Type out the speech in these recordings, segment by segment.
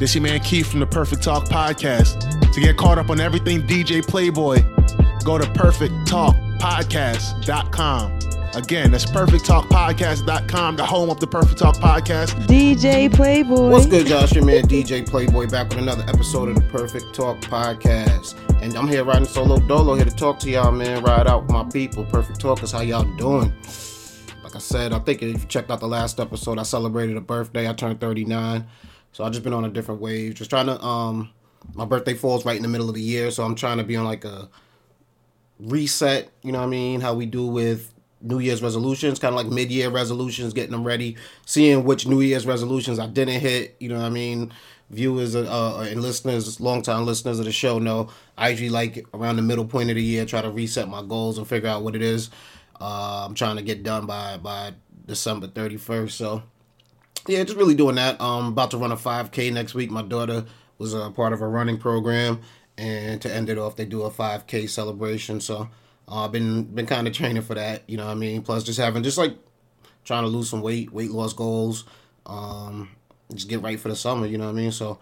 This your man Keef from the Perfect Talk Podcast. To get caught up on everything DJ Playboy, go to perfecttalkpodcast.com. Again, that's perfecttalkpodcast.com, the home of the Perfect Talk Podcast. DJ Playboy. What's good, Josh? Your man DJ Playboy back with another episode of the Perfect Talk Podcast. And I'm here riding solo dolo here to talk to y'all, man. Ride out with my people. Perfect Talkers, how y'all doing. Like I said, I think if you checked out the last episode, I celebrated a birthday. I turned 39. So I've just been on a different wave. Just trying to um my birthday falls right in the middle of the year, so I'm trying to be on like a reset, you know what I mean? How we do with New Year's resolutions, kind of like mid year resolutions, getting them ready, seeing which New Year's resolutions I didn't hit. You know what I mean? Viewers uh, uh and listeners, long time listeners of the show know I usually like around the middle point of the year try to reset my goals and figure out what it is uh, I'm trying to get done by by December 31st. So yeah, just really doing that. Um, about to run a 5K next week. My daughter was a part of a running program, and to end it off, they do a 5K celebration. So uh, I've been been kind of training for that. You know what I mean? Plus, just having just like trying to lose some weight, weight loss goals. Um, just get right for the summer. You know what I mean? So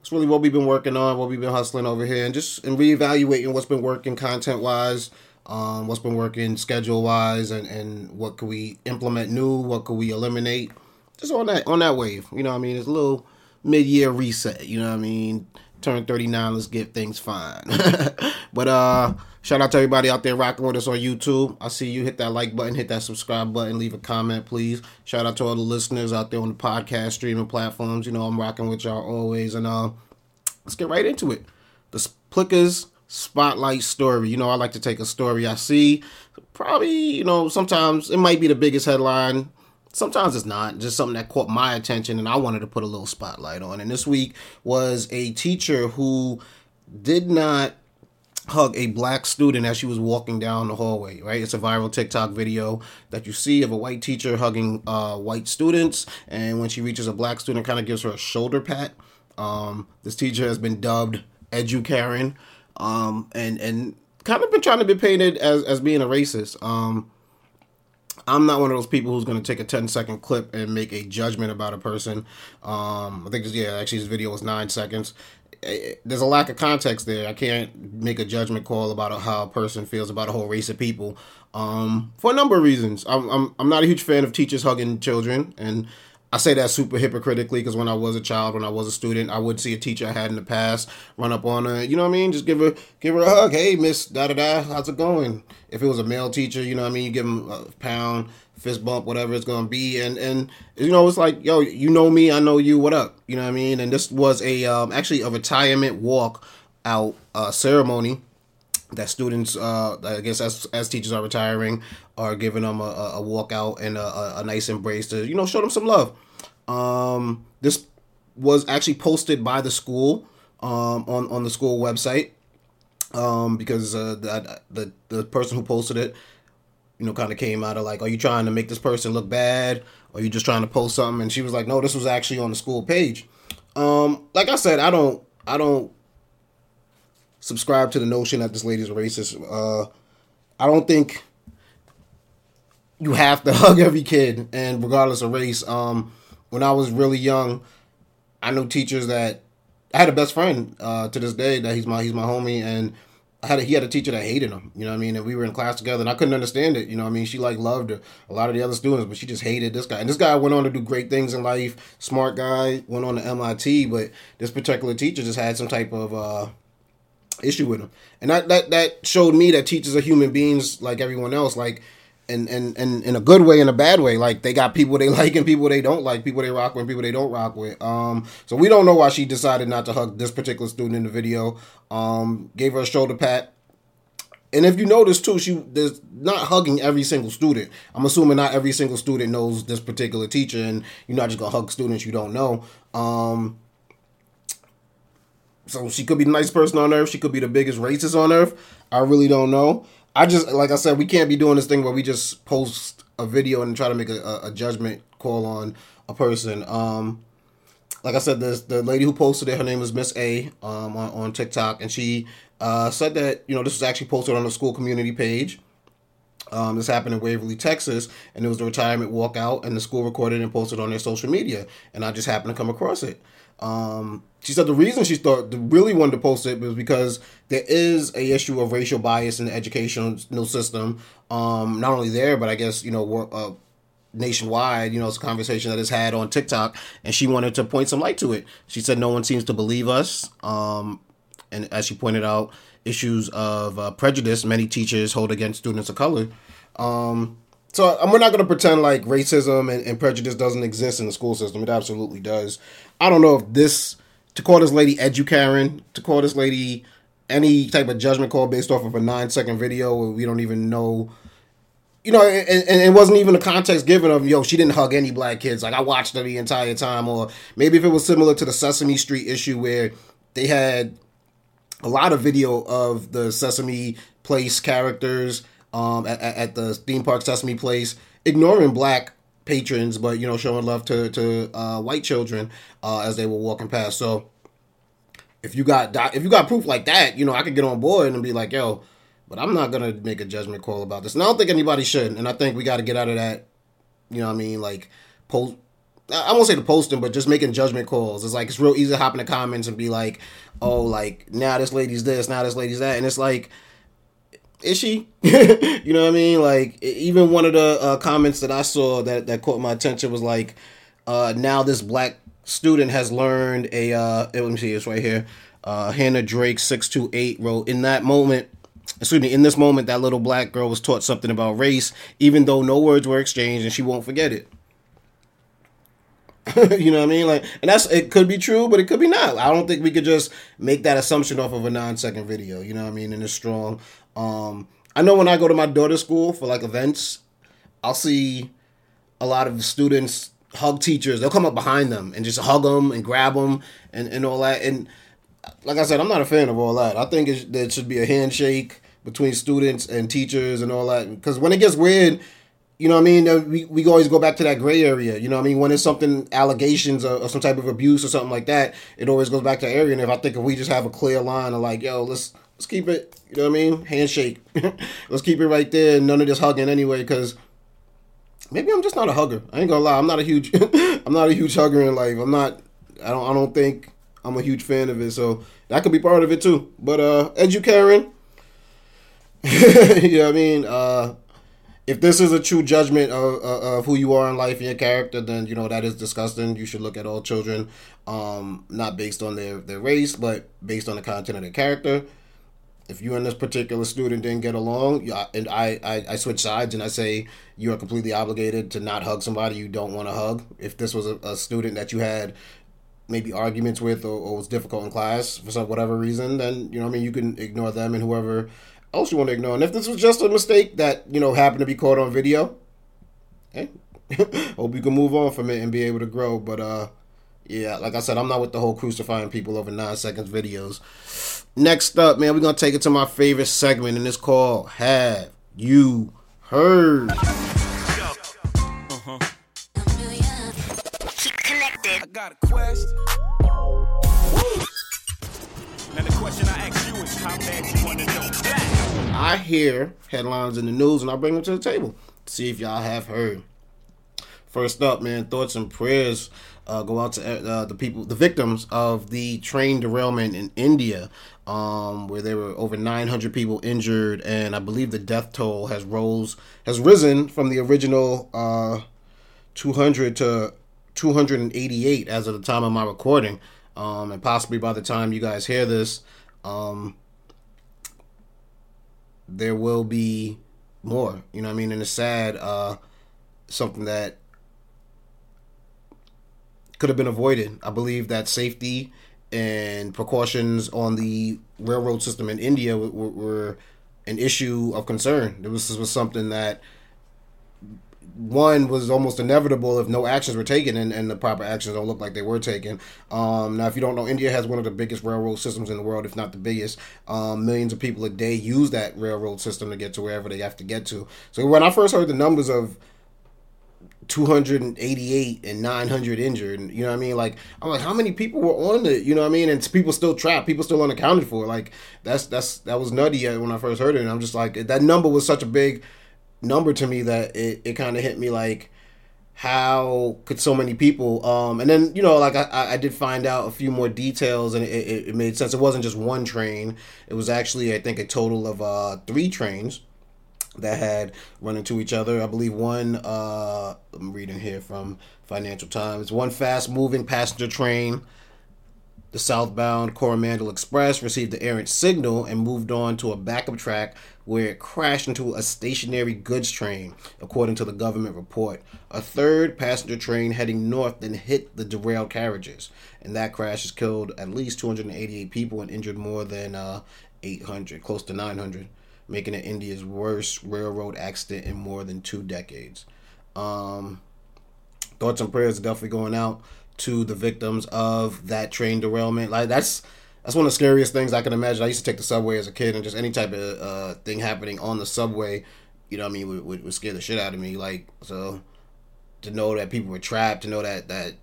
it's really what we've been working on, what we've been hustling over here, and just and reevaluating what's been working content wise. Um, what's been working schedule wise and, and what could we implement new what could we eliminate just on that on that wave. You know what I mean? It's a little mid year reset, you know what I mean? Turn 39, let's get things fine. but uh shout out to everybody out there rocking with us on YouTube. I see you hit that like button, hit that subscribe button, leave a comment, please. Shout out to all the listeners out there on the podcast streaming platforms. You know, I'm rocking with y'all always. And uh let's get right into it. The Plicca's spotlight story. You know, I like to take a story I see. Probably, you know, sometimes it might be the biggest headline sometimes it's not just something that caught my attention and i wanted to put a little spotlight on. And this week was a teacher who did not hug a black student as she was walking down the hallway right? It's a viral tiktok video that you see of a white teacher hugging uh, white students. And when she reaches a black student kind of gives her a shoulder pat. Um, this teacher has been dubbed edu karen um, and and kind of been trying to be painted as, as being a racist. Um, I'm not one of those people who's going to take a 10 second clip and make a judgment about a person. Um, I think, yeah, actually, this video was nine seconds. There's a lack of context there. I can't make a judgment call about how a person feels about a whole race of people um, for a number of reasons. I'm, I'm, I'm not a huge fan of teachers hugging children, and I say that super hypocritically because when I was a child, when I was a student, I would see a teacher I had in the past run up on her, you know what I mean? Just give her give her a hug. Hey, Miss Da Da Da, how's it going? If it was a male teacher, you know what I mean? You give him a pound, fist bump, whatever it's gonna be, and and you know it's like, yo, you know me, I know you. What up? You know what I mean? And this was a um, actually a retirement walk out uh, ceremony that students, uh, I guess, as as teachers are retiring, are giving them a, a walkout and a, a, nice embrace to you know show them some love. Um, this was actually posted by the school um, on on the school website um, because uh, the, the the person who posted it, you know, kind of came out of like, are you trying to make this person look bad? Or are you just trying to post something? And she was like, no, this was actually on the school page. Um, like I said, I don't I don't subscribe to the notion that this lady's racist. Uh, I don't think you have to hug every kid, and regardless of race. Um, when I was really young, I knew teachers that I had a best friend uh, to this day that he's my he's my homie, and I had a, he had a teacher that hated him. You know what I mean? And we were in class together, and I couldn't understand it. You know what I mean? She like loved a lot of the other students, but she just hated this guy. And this guy went on to do great things in life. Smart guy, went on to MIT, but this particular teacher just had some type of uh, issue with him, and that that that showed me that teachers are human beings like everyone else. Like and and and in a good way and a bad way. Like they got people they like and people they don't like, people they rock with, people they don't rock with. Um, so we don't know why she decided not to hug this particular student in the video. Um, gave her a shoulder pat. And if you notice too, she there's not hugging every single student. I'm assuming not every single student knows this particular teacher, and you're not just gonna hug students you don't know. Um, so she could be the nice person on earth. She could be the biggest racist on earth. I really don't know. I just like I said, we can't be doing this thing where we just post a video and try to make a, a judgment call on a person. Um, like I said, the the lady who posted it, her name was Miss A um, on, on TikTok, and she uh, said that you know this was actually posted on the school community page. Um, this happened in Waverly, Texas, and it was the retirement walkout, and the school recorded and posted on their social media, and I just happened to come across it. Um, she said the reason she thought really wanted to post it was because there is a issue of racial bias in the educational system. Um, not only there, but I guess you know, uh, nationwide. You know, it's a conversation that is had on TikTok, and she wanted to point some light to it. She said no one seems to believe us. Um, and as she pointed out, issues of uh, prejudice many teachers hold against students of color. Um, so we're not going to pretend like racism and, and, prejudice doesn't exist in the school system. It absolutely does. I don't know if this to call this lady Edu Karen, to call this lady any type of judgment call based off of a nine second video where we don't even know. You know, and, it wasn't even a context given of yo, she didn't hug any black kids. Like I watched her the entire time, or maybe if it was similar to the Sesame Street issue where they had a lot of video of the Sesame Place characters um, at, at the theme park Sesame Place, ignoring black patrons, but you know showing love to to uh, white children uh, as they were walking past. So if you got if you got proof like that, you know I could get on board and be like, yo, but I'm not gonna make a judgment call about this. And I don't think anybody should. And I think we got to get out of that. You know what I mean? Like post I won't say the posting, but just making judgment calls. It's like it's real easy to hop in the comments and be like, "Oh, like now this lady's this, now this lady's that," and it's like, is she? you know what I mean? Like even one of the uh, comments that I saw that that caught my attention was like, uh, "Now this black student has learned a." Uh, let me see, it's right here. Uh, Hannah Drake six two eight wrote in that moment. Excuse me. In this moment, that little black girl was taught something about race, even though no words were exchanged, and she won't forget it. you know what I mean? Like, and that's it could be true, but it could be not. I don't think we could just make that assumption off of a nine second video. You know what I mean? And it's strong. Um, I know when I go to my daughter's school for like events, I'll see a lot of students hug teachers. They'll come up behind them and just hug them and grab them and, and all that. And like I said, I'm not a fan of all that. I think it, should be a handshake between students and teachers and all that. Because when it gets weird you know what I mean? We, we always go back to that gray area. You know what I mean? When it's something, allegations or, or, some type of abuse or something like that, it always goes back to area. And if I think if we just have a clear line of like, yo, let's let's keep it, you know what I mean? Handshake. let's keep it right there. None of this hugging anyway, because maybe I'm just not a hugger. I ain't gonna lie. I'm not a huge, I'm not a huge hugger in life. I'm not, I don't, I don't think I'm a huge fan of it. So that could be part of it too. But, uh, Edu Karen, you know what I mean? Uh, if this is a true judgment of, of who you are in life and your character, then you know that is disgusting. You should look at all children, um, not based on their, their race, but based on the content of their character. If you and this particular student didn't get along, and I, I, I switch sides and I say you are completely obligated to not hug somebody you don't want to hug. If this was a, a student that you had maybe arguments with or, or was difficult in class for some whatever reason, then you know I mean you can ignore them and whoever else you want to ignore. And if this was just a mistake that, you know, happened to be caught on video, hey, hope you can move on from it and be able to grow. But, uh, yeah, like I said, I'm not with the whole crucifying people over nine seconds videos. Next up, man, we're going to take it to my favorite segment, and it's called Have You Heard? Uh-huh. Keep connected. I got a question. Now the question I ask you is how bad you want to know that. I hear headlines in the news and I bring them to the table see if y'all have heard. First up, man, thoughts and prayers uh, go out to uh, the people, the victims of the train derailment in India, um, where there were over 900 people injured, and I believe the death toll has rose has risen from the original uh, 200 to 288 as of the time of my recording, um, and possibly by the time you guys hear this. Um, there will be more. You know what I mean? And it's sad, uh, something that could have been avoided. I believe that safety and precautions on the railroad system in India were, were an issue of concern. This was something that one was almost inevitable if no actions were taken and, and the proper actions don't look like they were taken. Um, now, if you don't know, India has one of the biggest railroad systems in the world, if not the biggest. Um, millions of people a day use that railroad system to get to wherever they have to get to. So when I first heard the numbers of 288 and 900 injured. You know what I mean? Like, I'm like, how many people were on it? You know what I mean? And people still trapped, people still unaccounted for. Like, that's that's that was nutty when I first heard it. And I'm just like, that number was such a big number to me that it, it kind of hit me like how could so many people um and then you know like i i did find out a few more details and it, it, it made sense. It wasn't just one train. It was actually i think a total of uh three trains that had run into each other. I believe one uh i'm reading here from financial times one fast moving passenger train the southbound Coromandel Express received the errant signal and moved on to a backup track where it crashed into a stationary goods train, according to the government report. A third passenger train heading north then hit the derailed carriages, and that crash has killed at least 288 people and injured more than uh, 800, close to 900, making it India's worst railroad accident in more than two decades. Um, thoughts and prayers definitely going out to the victims of that train derailment. Like that's that's one of the scariest things I can imagine. I used to take the subway as a kid, and just any type of uh, thing happening on the subway, you know, I mean, would, would, would scare the shit out of me. Like so, to know that people were trapped, to know that that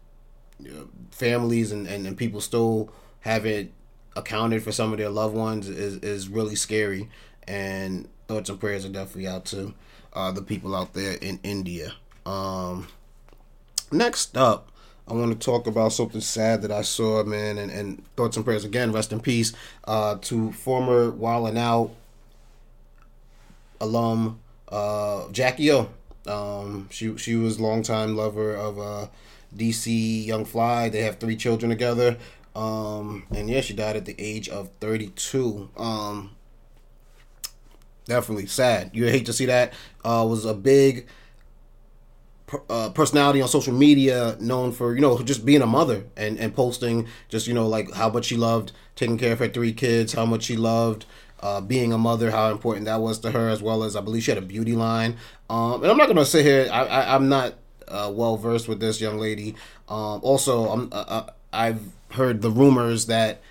you know, families and, and, and people still haven't accounted for some of their loved ones is is really scary. And thoughts and prayers are definitely out to uh, the people out there in India. Um, next up I want to talk about something sad that I saw, man, and, and thoughts and prayers again. Rest in peace uh, to former Wild 'N Out alum uh, Jackie O. Um, she she was longtime lover of uh, DC Young Fly. They have three children together. Um, and yeah, she died at the age of 32. Um, definitely sad. You hate to see that. Uh, was a big uh, personality on social media known for you know just being a mother and and posting just you know like how much she loved taking care of her three kids how much she loved uh, being a mother how important that was to her as well as i believe she had a beauty line. Um, and i'm not gonna sit here i, am not uh, well versed with this young lady. Um, also i'm uh, uh, i've heard the rumors that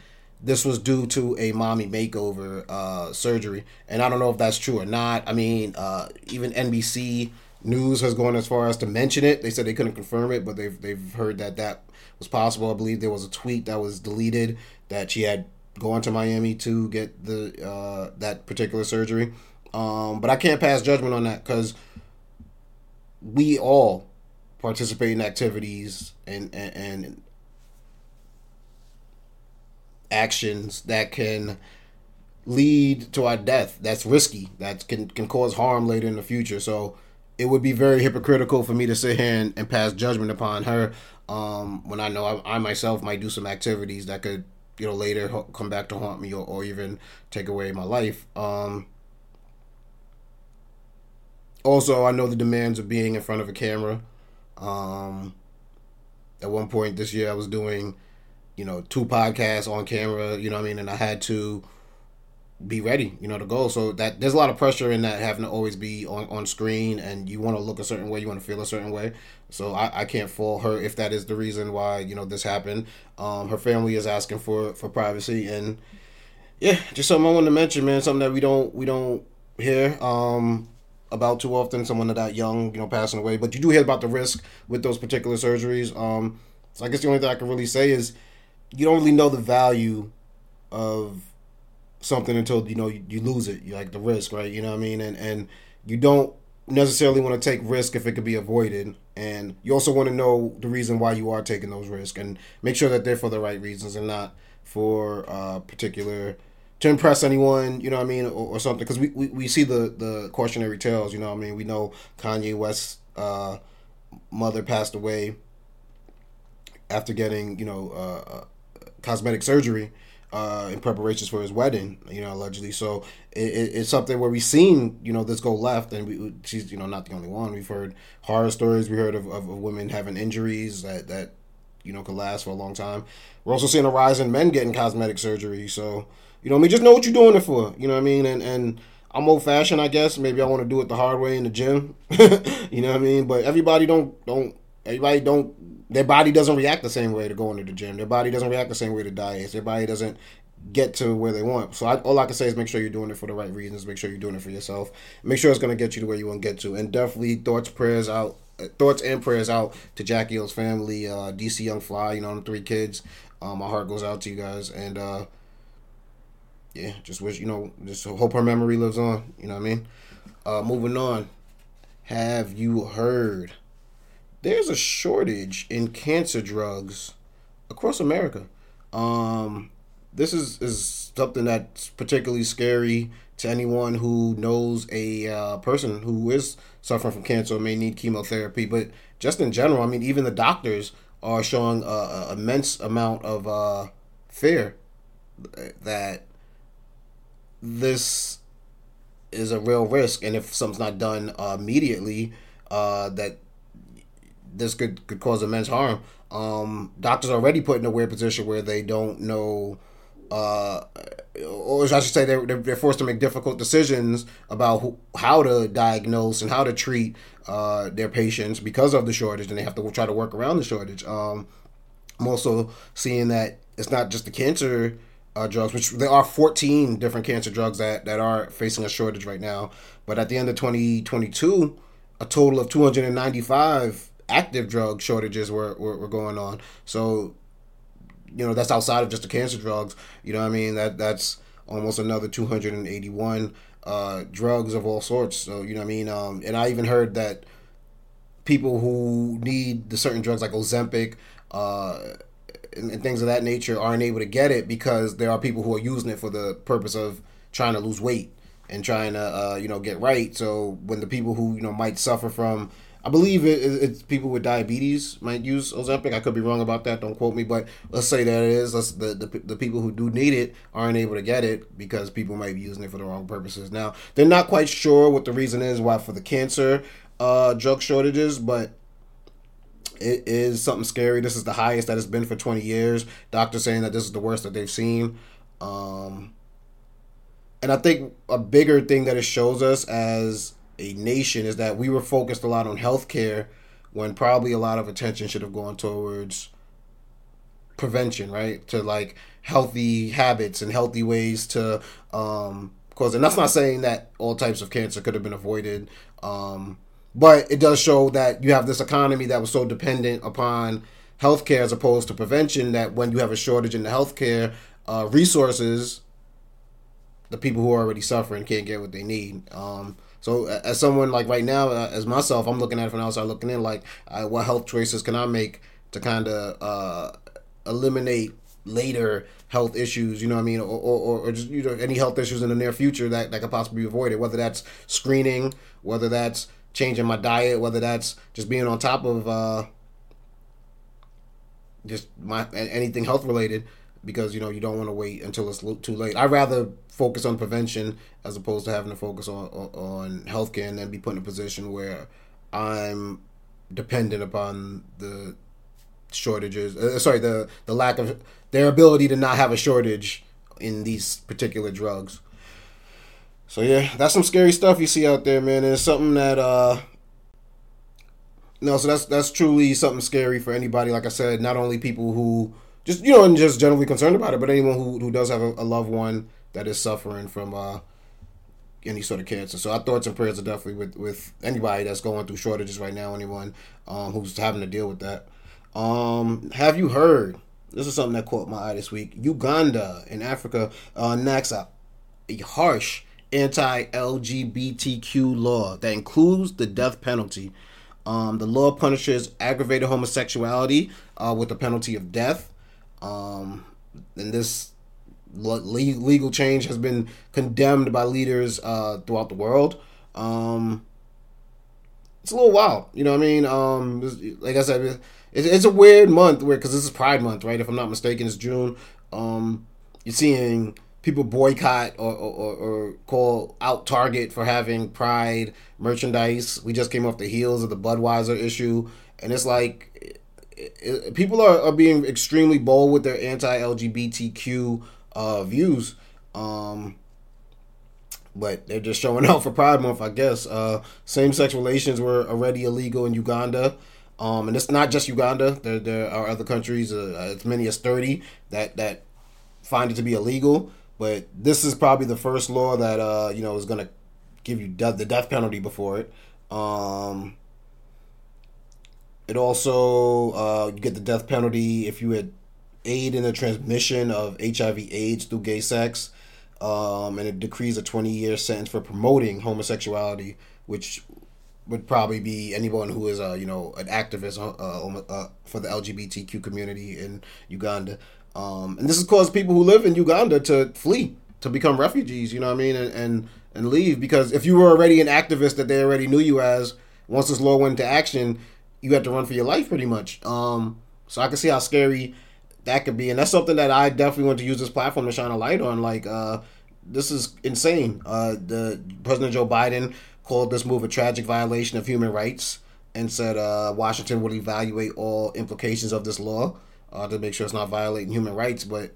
this was due to a mommy makeover uh, surgery. And i don't know if that's true or not. I mean even nbc news has gone as far as to mention it. They said they couldn't confirm it, but they've they've heard that that was possible. I believe there was a tweet that was deleted that she had gone to Miami to get the uh, that particular surgery. Um, but I can't pass judgment on that because we all participate in activities and, and, and actions that can lead to our death. That's risky. That can can cause harm later in the future. So it would be very hypocritical for me to sit here and, and pass judgment upon her um, when I know I, I, myself might do some activities that could, you know, later come back to haunt me or, or even take away my life. Um, also, I know the demands of being in front of a camera. Um, at one point this year, I was doing, you know, two podcasts on camera, you know I mean? And I had to be ready, you know, to go. So that there's a lot of pressure in that having to always be on, on screen and you want to look a certain way, you want to feel a certain way. So I, I can't fault her if that is the reason why, you know, this happened. Um, her family is asking for, for privacy and yeah, just something I want to mention, man, something that we don't, we don't hear, um, about too often, someone that young, you know, passing away, but you do hear about the risk with those particular surgeries. Um, so I guess the only thing I can really say is you don't really know the value of something until you know you, you lose it. You like the risk, right? You know what I mean? And and you don't necessarily want to take risk if it could be avoided. And you also want to know the reason why you are taking those risks and make sure that they're for the right reasons and not for uh, particular to impress anyone, you know what I mean, or, or something. Because we, we, we see the, the cautionary tales, you know what I mean. We know Kanye West's uh, mother passed away after getting, you know, uh, uh cosmetic surgery uh, in preparations for his wedding, you know, allegedly. So it, it, it's something where we've seen, you know, this go left, and we, she's, you know, not the only one. We've heard horror stories. We heard of, of, of, women having injuries that that you know could last for a long time. We're also seeing a rise in men getting cosmetic surgery. So you know, I mean, just know what you're doing it for. You know what I mean? And and I'm old fashioned, I guess. Maybe I want to do it the hard way in the gym. you know what I mean? But everybody don't don't everybody don't their body doesn't react the same way to going to the gym. Their body doesn't react the same way to diets. Their body doesn't get to where they want. So I, all I can say is make sure you're doing it for the right reasons. Make sure you're doing it for yourself. Make sure it's going to get you to where you want to get to. And definitely thoughts, prayers out, uh, thoughts and prayers out to Jackie Oh's family, uh, DC Young Fly. You know, the three kids. Um, my heart goes out to you guys, and uh, yeah, just wish you know, just hope her memory lives on. You know what I mean? Uh, moving on. have you heard? There's a shortage in cancer drugs across America. Um, this is, is something that's particularly scary to anyone who knows a uh, person who is suffering from cancer or may need chemotherapy. But just in general, I mean, even the doctors are showing an immense amount of uh, fear that this is a real risk, and if something's not done uh, immediately, that this could could cause immense harm. Um, doctors are already put in a weird position where they don't know, uh, or I should say, they're, they're forced to make difficult decisions about who, how to diagnose and how to treat uh, their patients because of the shortage, and they have to try to work around the shortage. Um, I'm also seeing that it's not just the cancer uh, drugs, which there are 14 different cancer drugs that, that are facing a shortage right now. But at the end of 2022, a total of 295 active drug shortages were, were, were going on. So, you know, that's outside of just the cancer drugs. You know I mean? That That's almost another 281 uh, drugs of all sorts. So, you know I mean? Um, and I even heard that people who need the certain drugs like Ozempic, uh, and, and, things of that nature aren't able to get it because there are people who are using it for the purpose of trying to lose weight and trying to uh, you know get right. So when the people who you know might suffer from I believe it, it's people with diabetes might use Ozempic. I could be wrong about that. Don't quote me, but let's say that it is. Let's, the, the the people who do need it aren't able to get it because people might be using it for the wrong purposes. Now they're not quite sure what the reason is why for the cancer uh, drug shortages, but it is something scary. This is the highest that it's been for 20 years. Doctors saying that this is the worst that they've seen. Um, and I think a bigger thing that it shows us as a nation is that we were focused a lot on healthcare when probably a lot of attention should have gone towards prevention, right? To like healthy habits and healthy ways to um cause and that's not saying that all types of cancer could have been avoided. Um but it does show that you have this economy that was so dependent upon healthcare as opposed to prevention that when you have a shortage in the healthcare uh, resources, the people who are already suffering can't get what they need. Um, so as someone like right now, uh, as myself, I'm looking at it from outside looking in, like what health choices can I make to kind of uh, eliminate later health issues, you know what I mean, or, or, or just you know any health issues in the near future that, that could possibly be avoided, whether that's screening, whether that's changing my diet, whether that's just being on top of uh, just my anything health related, because you know you don't want to wait until it's too late. I'd rather focus on prevention as opposed to having to focus on on healthcare and then be put in a position where I'm dependent upon the shortages. Uh, sorry, the the lack of their ability to not have a shortage in these particular drugs. So yeah, that's some scary stuff you see out there, man. It's something that uh no, so that's that's truly something scary for anybody. Like I said, not only people who just you know and just generally concerned about it, but anyone who who does have a, a loved one that is suffering from uh any sort of cancer. So our thoughts and prayers are definitely with with anybody that's going through shortages right now. Anyone um, who's having to deal with that. Um, have you heard? This is something that caught my eye this week. Uganda in Africa uh, enacts a, a harsh anti LGBTQ law that includes the death penalty. Um, the law punishes aggravated homosexuality uh, with the penalty of death. Um, and this legal change has been condemned by leaders uh, throughout the world. Um, it's a little wild, you know what I mean? Um, like I said, it's a weird month where because this is Pride Month, right? If I'm not mistaken, it's June. Um, you're seeing people boycott or, or, or, call out Target for having Pride merchandise. We just came off the heels of the Budweiser issue, and it's like people are, are being extremely bold with their anti-LGBTQ uh, views. Um, but they're just showing out for Pride Month, I guess. Uh, same-sex relations were already illegal in Uganda. Um, and it's not just Uganda. There, there are other countries, uh, as many as 30, that, that find it to be illegal. But this is probably the first law that uh, you know is going to give you de- the death penalty before it. Um, it also uh, you get the death penalty if you had aid in the transmission of HIV/AIDS through gay sex, um, and it decrees a 20-year sentence for promoting homosexuality, which would probably be anyone who is, uh, you know, an activist uh, uh, for the LGBTQ community in Uganda. Um, and this has caused people who live in Uganda to flee, to become refugees. You know what I mean, and, and and leave because if you were already an activist that they already knew you as, once this law went into action, you had to run for your life pretty much. Um, so I can see how scary that could be, and that's something that I definitely want to use this platform to shine a light on. Like, uh, this is insane. Uh, the President Joe Biden called this move a tragic violation of human rights and said uh, Washington will evaluate all implications of this law uh, to make sure it's not violating human rights. But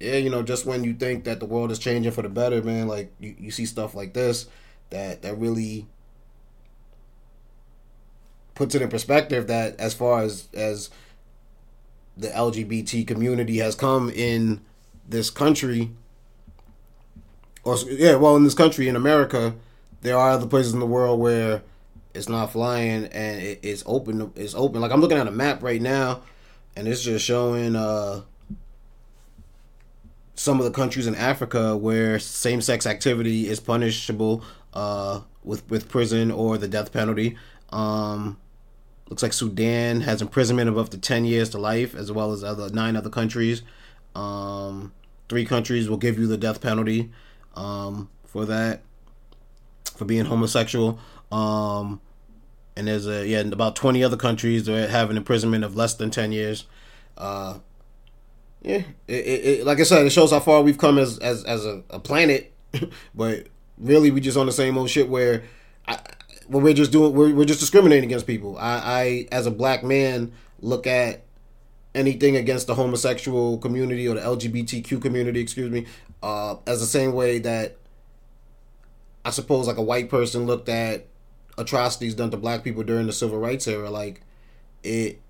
yeah, you know, just when you think that the world is changing for the better, man, like you, you see stuff like this that that really puts it in perspective that as far as as the LGBT community has come in this country or yeah, well in this country in America, there are other places in the world where it's not flying and it, it's open it's open. Like I'm looking at a map right now and it's just showing uh some of the countries in Africa where same-sex activity is punishable uh, with with prison or the death penalty. Um, looks like Sudan has imprisonment of up to ten years to life, as well as other nine other countries. Um, three countries will give you the death penalty um, for that for being homosexual. Um, and there's a yeah about twenty other countries that have an imprisonment of less than ten years. Uh, yeah, it, it, it, like I said, it shows how far we've come as as as a, a planet, but really we just on the same old shit where, we're just doing we're, we're just discriminating against people. I, I as a black man look at anything against the homosexual community or the LGBTQ community, excuse me, uh, as the same way that I suppose like a white person looked at atrocities done to black people during the civil rights era. Like it,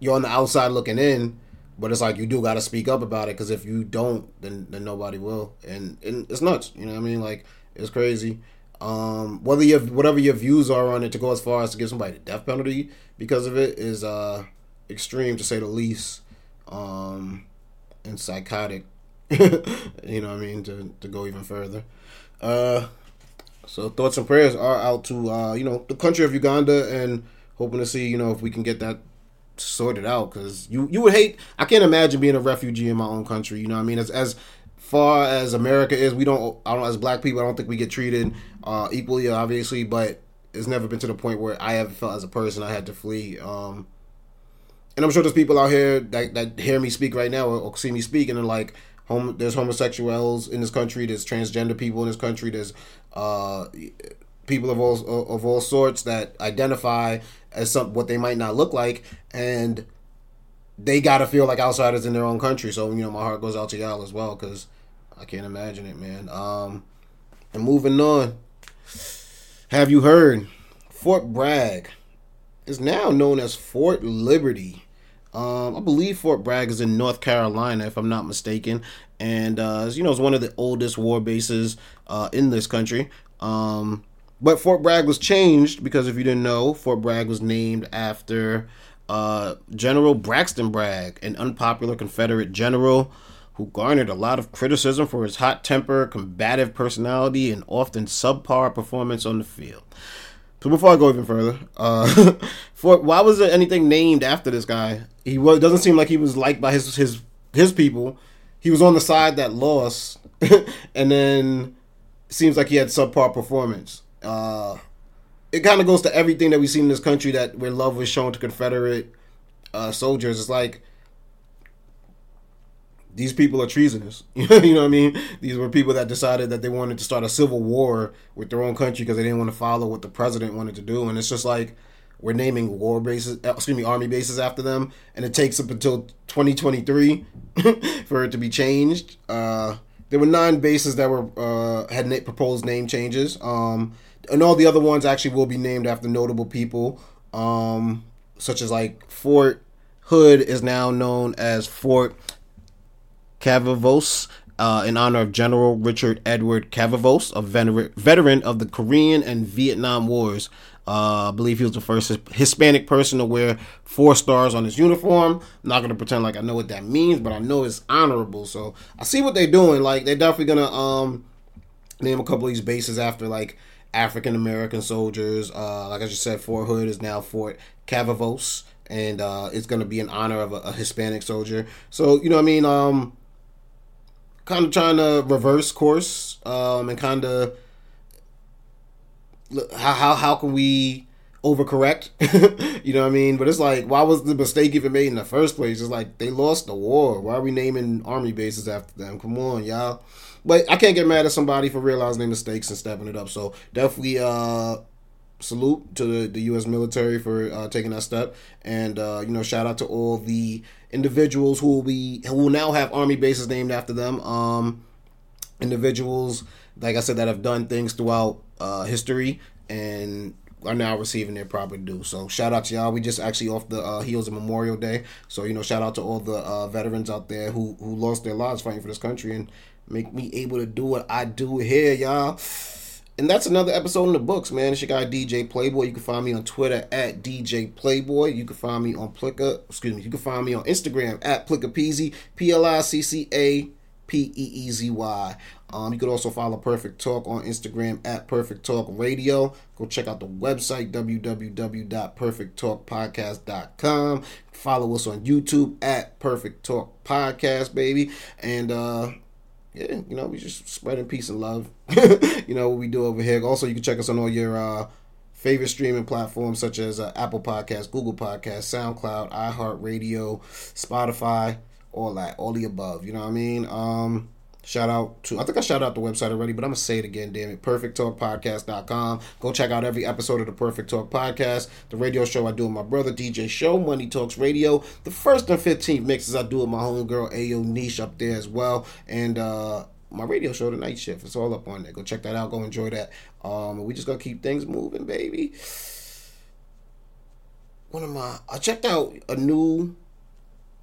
you're on the outside looking in but it's like you do got to speak up about it because if you don't, then then nobody will, and and it's nuts. You know what I mean? Like it's crazy. Um, whether you have, whatever your views are on it to go as far as to give somebody the death penalty because of it is uh extreme to say the least. Um, and psychotic. you know what I mean? To to go even further. Uh, so thoughts and prayers are out to uh you know the country of Uganda and hoping to see you know if we can get that sorted out because you you would hate. I can't imagine being a refugee in my own country. You know what I mean? As as far as America is, we don't. I don't as black people. I don't think we get treated uh, equally, obviously. But it's never been to the point where I have felt as a person I had to flee. Um, and I'm sure there's people out here that, that hear me speak right now or, or see me speak and they're like, home, there's homosexuals in this country, there's transgender people in this country, there's uh, people of all of all sorts that identify as some what they might not look like, and they gotta feel like outsiders in their own country. So you know, my heart goes out to y'all as well because I can't imagine it, man. Um, and moving on, have you heard? Fort Bragg is now known as Fort Liberty. Um, I believe Fort Bragg is in North Carolina, if I'm not mistaken, and uh, you know, it's one of the oldest war bases uh, in this country. Um, but Fort Bragg was changed because if you didn't know, Fort Bragg was named after uh, General Braxton Bragg, an unpopular Confederate general who garnered a lot of criticism for his hot temper, combative personality, and often subpar performance on the field. So before I go even further, uh, Fort, why was there anything named after this guy? He was, doesn't seem like he was liked by his his his people. He was on the side that lost, and then seems like he had subpar performance uh, it kind of goes to everything that we see in this country that where love was shown to Confederate uh, soldiers. It's like these people are treasonous. you know what I mean? These were people that decided that they wanted to start a civil war with their own country because they didn't want to follow what the president wanted to do. And it's just like we're naming war bases, uh, excuse me, army bases after them, and it takes up until 2023 for it to be changed. Uh, there were nine bases that were uh, had proposed name changes. Um, and all the other ones actually will be named after notable people, um, such as like Fort Hood is now known as Fort Cavazos. Uh, in honor of General Richard Edward Cavazos, a veteran, of the Korean and Vietnam Wars. Uh, I believe he was the first Hispanic person to wear four stars on his uniform. I'm not gonna pretend like I know what that means, but I know it's honorable. So I see what they're doing. Like they're definitely gonna um, name a couple of these bases after like African American soldiers. Uh, like I just said, Fort Hood is now Fort Cavazos, and uh, it's going to be in honor of a, a, Hispanic soldier. So you know, what I mean, um, kind of trying to reverse course um, and kind of how how how can we overcorrect? you know what I mean? But it's like, why was the mistake even made in the first place? It's like they lost the war. Why are we naming army bases after them? Come on, y'all. But I can't get mad at somebody for realizing their mistakes and stepping it up. So definitely uh salute to the, the U.S. military for uh, taking that step, and uh, you know, shout out to all the individuals who will be who will now have army bases named after them. Um, individuals, like I said, that have done things throughout uh, history and are now receiving their proper due. So shout out to y'all. We just actually off the uh, heels of Memorial Day. So you know, shout out to all the uh, veterans out there who who lost their lives fighting for this country and make me able to do what I do here, y'all. And that's another episode in the books, man. It's your guy DJ Playboy. You can find me on Twitter at DJ Playboy. You can find me on Plicca. Excuse me. You can find me on Instagram at Pliccapeezy. P L I C C A P E E Z Y. Um, you could also follow Perfect Talk on Instagram at Perfect Talk Radio. Go check out the website www.perfecttalkpodcast.com. Follow us on YouTube at Perfect Talk Podcast, baby. And uh, yeah, you know, we just spreading peace and love. you know what we do over here. Also, you can check us on all your uh, favorite streaming platforms such as uh, Apple Podcasts, Google Podcasts, SoundCloud, iHeartRadio, Spotify, all that, all the above. You know what I mean? Um, Shout out to, I think I shout out the website already, but I'm going to say it again, damn it. PerfectTalkPodcast.com. Go check out every episode of the Perfect Talk Podcast, the radio show I do with my brother, DJ Show, Money Talks Radio. The first and 15th mixes I do with my homegirl, Ayo Niche, up there as well. And, uh, my radio show, The Night Shift. It's all up on there. Go check that out. Go enjoy that. Um, we just gonna keep things moving, baby. One of my, I checked out a new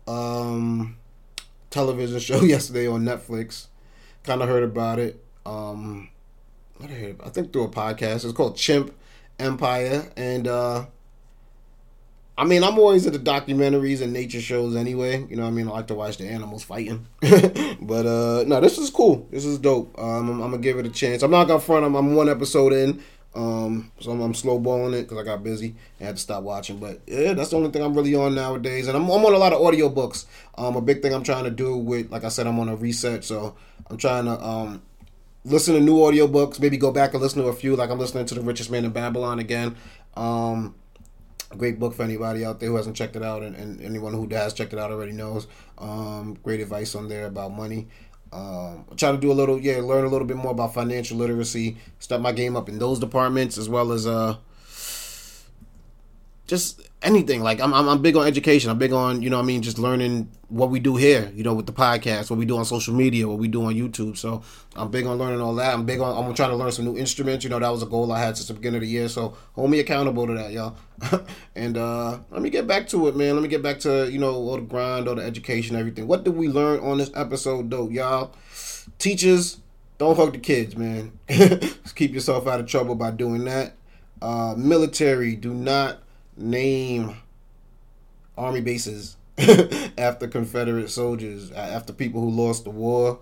um television show yesterday on Netflix kind of heard about it. Um, what I heard, I think through a podcast. It's called Chimp Empire, and uh, I mean, I'm always into documentaries and nature shows anyway. You know, I mean, I like to watch the animals fighting. but uh, no, this is cool. This is dope. Um, I'm, I'm, gonna give it a chance. I'm not gonna front. I'm, I'm one episode in. Um, so I'm, I'm slow balling it because I got busy and had to stop watching. But yeah, that's the only thing I'm really on nowadays. And I'm, I'm on a lot of audio books. Um, a big thing I'm trying to do with, like I said, I'm on a reset. So I'm trying to um, listen to new audiobooks, maybe go back and listen to a few. Like I'm listening to The Richest Man in Babylon again. Um, great book for anybody out there who hasn't checked it out, and, and anyone who has checked it out already knows. Um, great advice on there about money. Um, try to do a little, yeah, learn a little bit more about financial literacy, step my game up in those departments as well as uh, just anything. Like I'm, I'm, I'm big on education. I'm big on, you know, I mean, just learning what we do here. You know, with the podcast, what we do on social media, what we do on YouTube. So I'm big on learning all that. I'm big on. I'm trying to learn some new instruments. You know, that was a goal I had since the beginning of the year. So hold me accountable to that, y'all. and uh let me get back to it, man. Let me get back to you know all the grind, all the education, everything. What did we learn on this episode, though, y'all? Teachers, don't hug the kids, man. keep yourself out of trouble by doing that. Uh, military, do not name army bases after Confederate soldiers, after people who lost the war.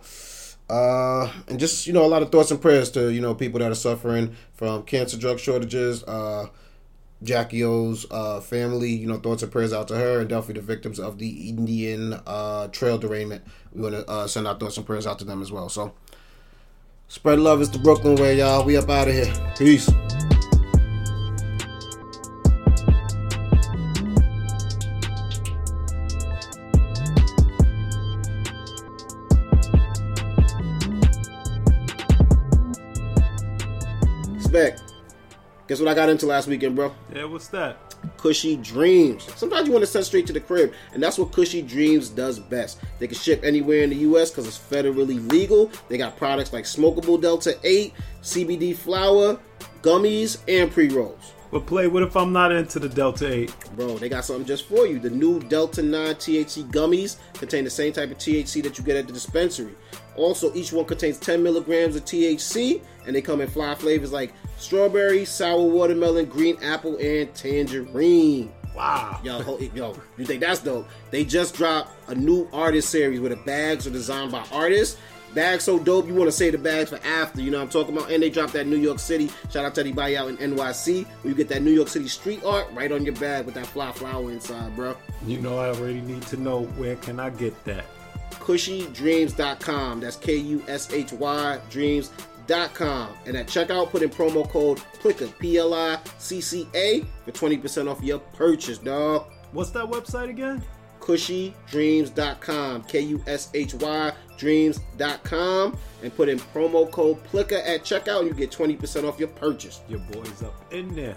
Uh, and just you know, a lot of thoughts and prayers to you know people that are suffering from cancer, drug shortages. Uh, Jackie Oh's uh, family, you know, thoughts and prayers out to her, and definitely the victims of the Indian uh, trail derailment. We want to uh, send our thoughts and prayers out to them as well. So, spread love is the Brooklyn way, y'all. We up out of here. Peace. Guess what I got into last weekend, bro? Yeah, what's that? Kushy Dreams. Sometimes you want to send straight to the crib, and that's what Kushy Dreams does best. They can ship anywhere in the U.S. because it's federally legal. They got products like smokable Delta 8, CBD flower, gummies, and pre rolls. But play, what if I'm not into the Delta 8? Bro, they got something just for you. The new Delta 9 THC gummies contain the same type of THC that you get at the dispensary. Also, each one contains 10 milligrams of THC, and they come in fly flavors like strawberry, sour watermelon, green apple, and tangerine. Wow. Yo, yo, you think that's dope? They just dropped a new artist series where the bags are designed by artists. Bags so dope, you want to save the bags for after, you know what I'm talking about? And they dropped that New York City. Shout out to anybody out in NYC where you get that New York City street art right on your bag with that fly flower inside, bro. You know I already need to know where can I get that. kushydreams.com. That's K U S H Y dreams.com. And at checkout, put in promo code PLICCA, P L I C C A, for 20% off your purchase, dog. What's that website again? kushydreams.com, K U S H Y dreams.com, and put in promo code PLICCA at checkout, and you get 20% off your purchase. Your boy's up in there.